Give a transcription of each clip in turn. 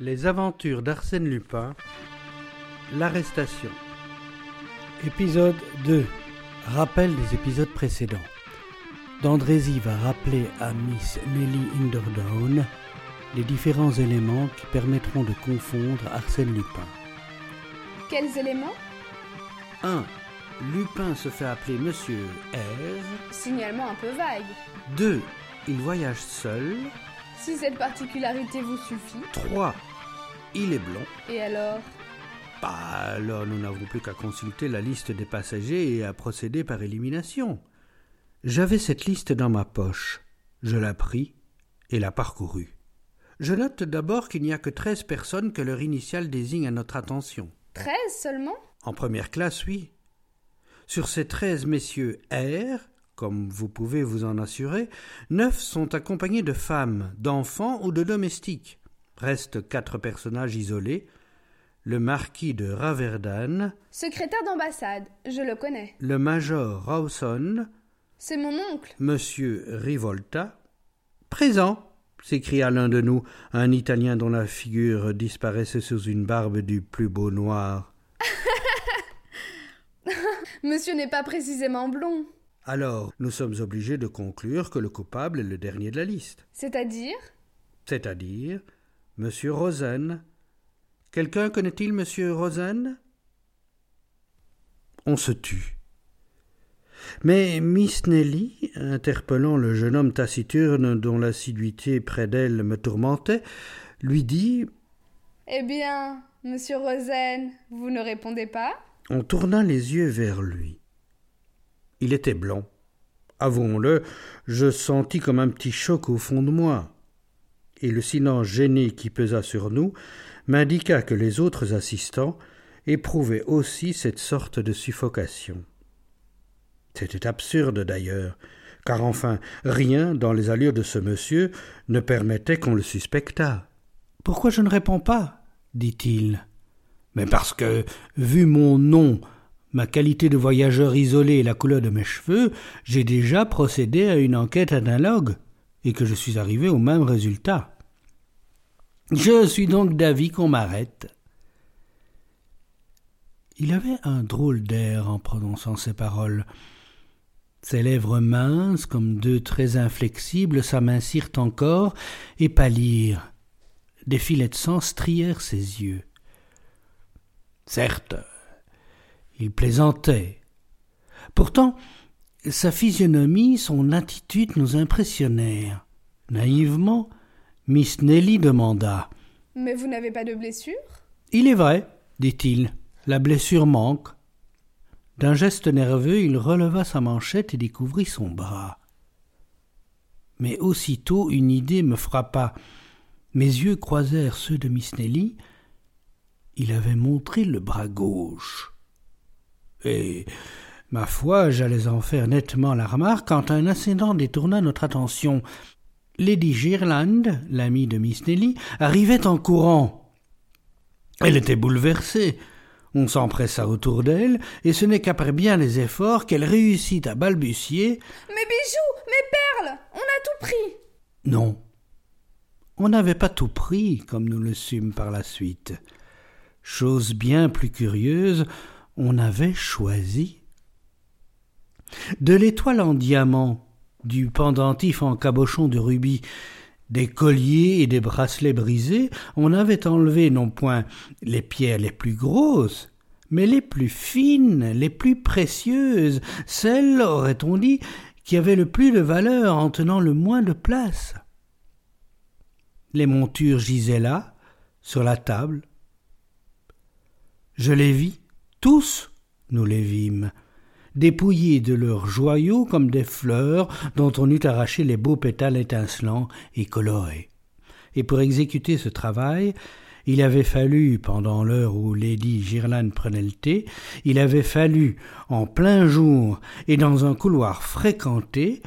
Les aventures d'Arsène Lupin, l'arrestation. Épisode 2. Rappel des épisodes précédents. Dandrézy va rappeler à Miss Nelly Inderdown les différents éléments qui permettront de confondre Arsène Lupin. Quels éléments? 1. Lupin se fait appeler Monsieur R. Signalement un peu vague. 2. Il voyage seul. Si cette particularité vous suffit. 3. Il est blond. Et alors? Bah alors nous n'avons plus qu'à consulter la liste des passagers et à procéder par élimination. J'avais cette liste dans ma poche. Je la pris et la parcourus. Je note d'abord qu'il n'y a que treize personnes que leur initiale désigne à notre attention. 13 seulement? En première classe, oui. Sur ces treize messieurs R, comme vous pouvez vous en assurer, neuf sont accompagnés de femmes, d'enfants ou de domestiques. Restent quatre personnages isolés. Le marquis de Raverdan, Secrétaire d'ambassade, je le connais. le major Rawson, C'est mon oncle. Monsieur Rivolta. Présent s'écria l'un de nous, un Italien dont la figure disparaissait sous une barbe du plus beau noir. Monsieur n'est pas précisément blond. Alors, nous sommes obligés de conclure que le coupable est le dernier de la liste, C'est-à-dire? C'est-à-dire Monsieur Rosen. Quelqu'un connaît-il Monsieur Rosen? On se tut. Mais Miss Nelly, interpellant le jeune homme taciturne dont l'assiduité près d'elle me tourmentait, lui dit Eh bien, monsieur Rosen, vous ne répondez pas? On tourna les yeux vers lui. Il était blond. Avouons-le, je sentis comme un petit choc au fond de moi. Et le silence gêné qui pesa sur nous m'indiqua que les autres assistants éprouvaient aussi cette sorte de suffocation. C'était absurde d'ailleurs, car enfin rien dans les allures de ce monsieur ne permettait qu'on le suspectât. Pourquoi je ne réponds pas? dit-il. Mais parce que, vu mon nom, ma qualité de voyageur isolé et la couleur de mes cheveux, j'ai déjà procédé à une enquête analogue, que je suis arrivé au même résultat. Je suis donc d'avis qu'on m'arrête. Il avait un drôle d'air en prononçant ces paroles. Ses lèvres minces, comme deux traits inflexibles, s'amincirent encore et pâlirent. Des filets de sang strièrent ses yeux. Certes, il plaisantait. Pourtant, sa physionomie, son attitude nous impressionnèrent. Naïvement, Miss Nelly demanda. Mais vous n'avez pas de blessure? Il est vrai, dit-il, la blessure manque. D'un geste nerveux, il releva sa manchette et découvrit son bras. Mais aussitôt une idée me frappa. Mes yeux croisèrent ceux de Miss Nelly. Il avait montré le bras gauche. Et, ma foi, j'allais en faire nettement la remarque quand un incident détourna notre attention. Lady Girland, l'amie de Miss Nelly, arrivait en courant. Elle était bouleversée. On s'empressa autour d'elle, et ce n'est qu'après bien les efforts qu'elle réussit à balbutier. Mes bijoux Mes perles On a tout pris Non. On n'avait pas tout pris, comme nous le sûmes par la suite. Chose bien plus curieuse, on avait choisi. De l'étoile en diamant, du pendentif en cabochon de rubis, des colliers et des bracelets brisés, on avait enlevé non point les pierres les plus grosses, mais les plus fines, les plus précieuses, celles, aurait-on dit, qui avaient le plus de valeur en tenant le moins de place. Les montures gisaient là, sur la table. Je les vis, tous nous les vîmes, dépouillés de leurs joyaux comme des fleurs dont on eût arraché les beaux pétales étincelants et colorés. Et pour exécuter ce travail, il avait fallu, pendant l'heure où Lady Girland prenait le thé, il avait fallu, en plein jour et dans un couloir fréquenté,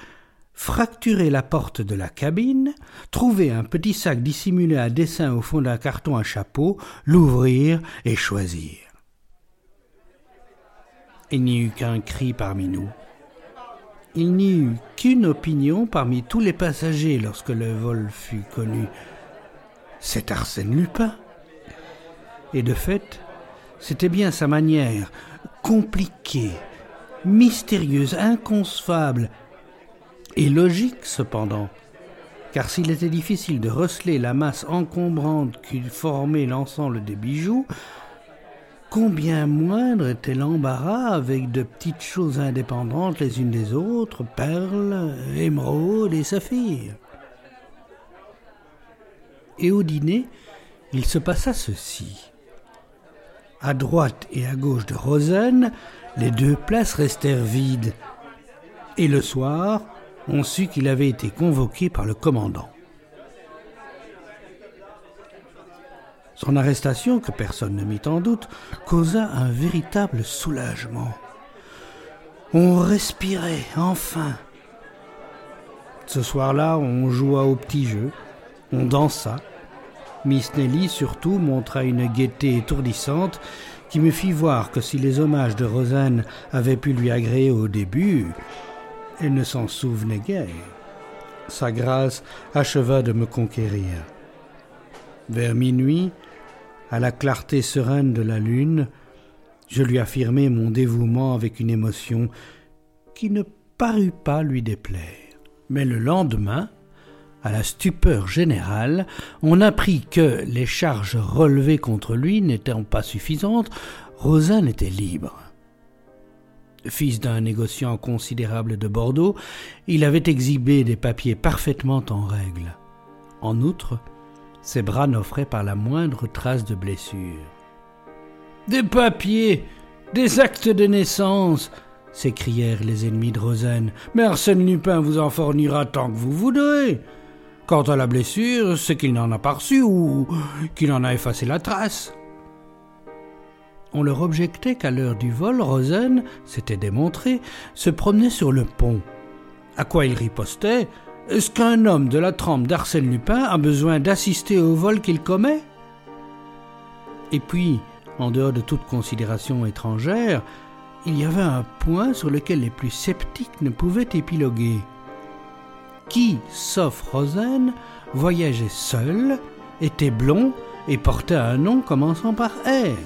fracturer la porte de la cabine, trouver un petit sac dissimulé à dessin au fond d'un carton à chapeau, l'ouvrir et choisir. Il n'y eut qu'un cri parmi nous. Il n'y eut qu'une opinion parmi tous les passagers lorsque le vol fut connu. C'est Arsène Lupin. Et de fait, c'était bien sa manière, compliquée, mystérieuse, inconcevable, et logique cependant, car s'il était difficile de receler la masse encombrante qui formait l'ensemble des bijoux, combien moindre était l'embarras avec de petites choses indépendantes les unes des autres, perles, émeraudes et saphirs. Et au dîner, il se passa ceci. À droite et à gauche de Rosen, les deux places restèrent vides, et le soir, on sut qu'il avait été convoqué par le commandant. Son arrestation, que personne ne mit en doute, causa un véritable soulagement. On respirait enfin. Ce soir-là, on joua au petit jeu, on dansa. Miss Nelly surtout montra une gaieté étourdissante qui me fit voir que si les hommages de Rosanne avaient pu lui agréer au début, elle ne s'en souvenait guère. Sa grâce acheva de me conquérir. Vers minuit, à la clarté sereine de la lune, je lui affirmai mon dévouement avec une émotion qui ne parut pas lui déplaire. Mais le lendemain, à la stupeur générale, on apprit que, les charges relevées contre lui n'étant pas suffisantes, Rosin était libre. Fils d'un négociant considérable de Bordeaux, il avait exhibé des papiers parfaitement en règle. En outre, ses bras n'offraient pas la moindre trace de blessure. Des papiers, des actes de naissance, s'écrièrent les ennemis de Rosen. Mais Arsène Lupin vous en fournira tant que vous voudrez. Quant à la blessure, c'est qu'il n'en a pas reçu ou qu'il en a effacé la trace. On leur objectait qu'à l'heure du vol, Rosen, s'était démontré, se promenait sur le pont. À quoi il ripostait? Est-ce qu'un homme de la trempe d'Arsène Lupin a besoin d'assister au vol qu'il commet? Et puis, en dehors de toute considération étrangère, il y avait un point sur lequel les plus sceptiques ne pouvaient épiloguer. Qui, sauf Rosen, voyageait seul, était blond et portait un nom commençant par R?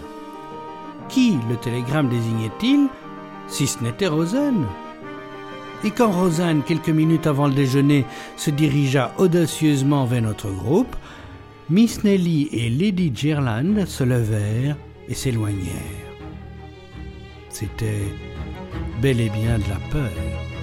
Qui le télégramme désignait-il, si ce n'était Rosanne Et quand Rosanne, quelques minutes avant le déjeuner, se dirigea audacieusement vers notre groupe, Miss Nelly et Lady Gerland se levèrent et s'éloignèrent. C'était bel et bien de la peur.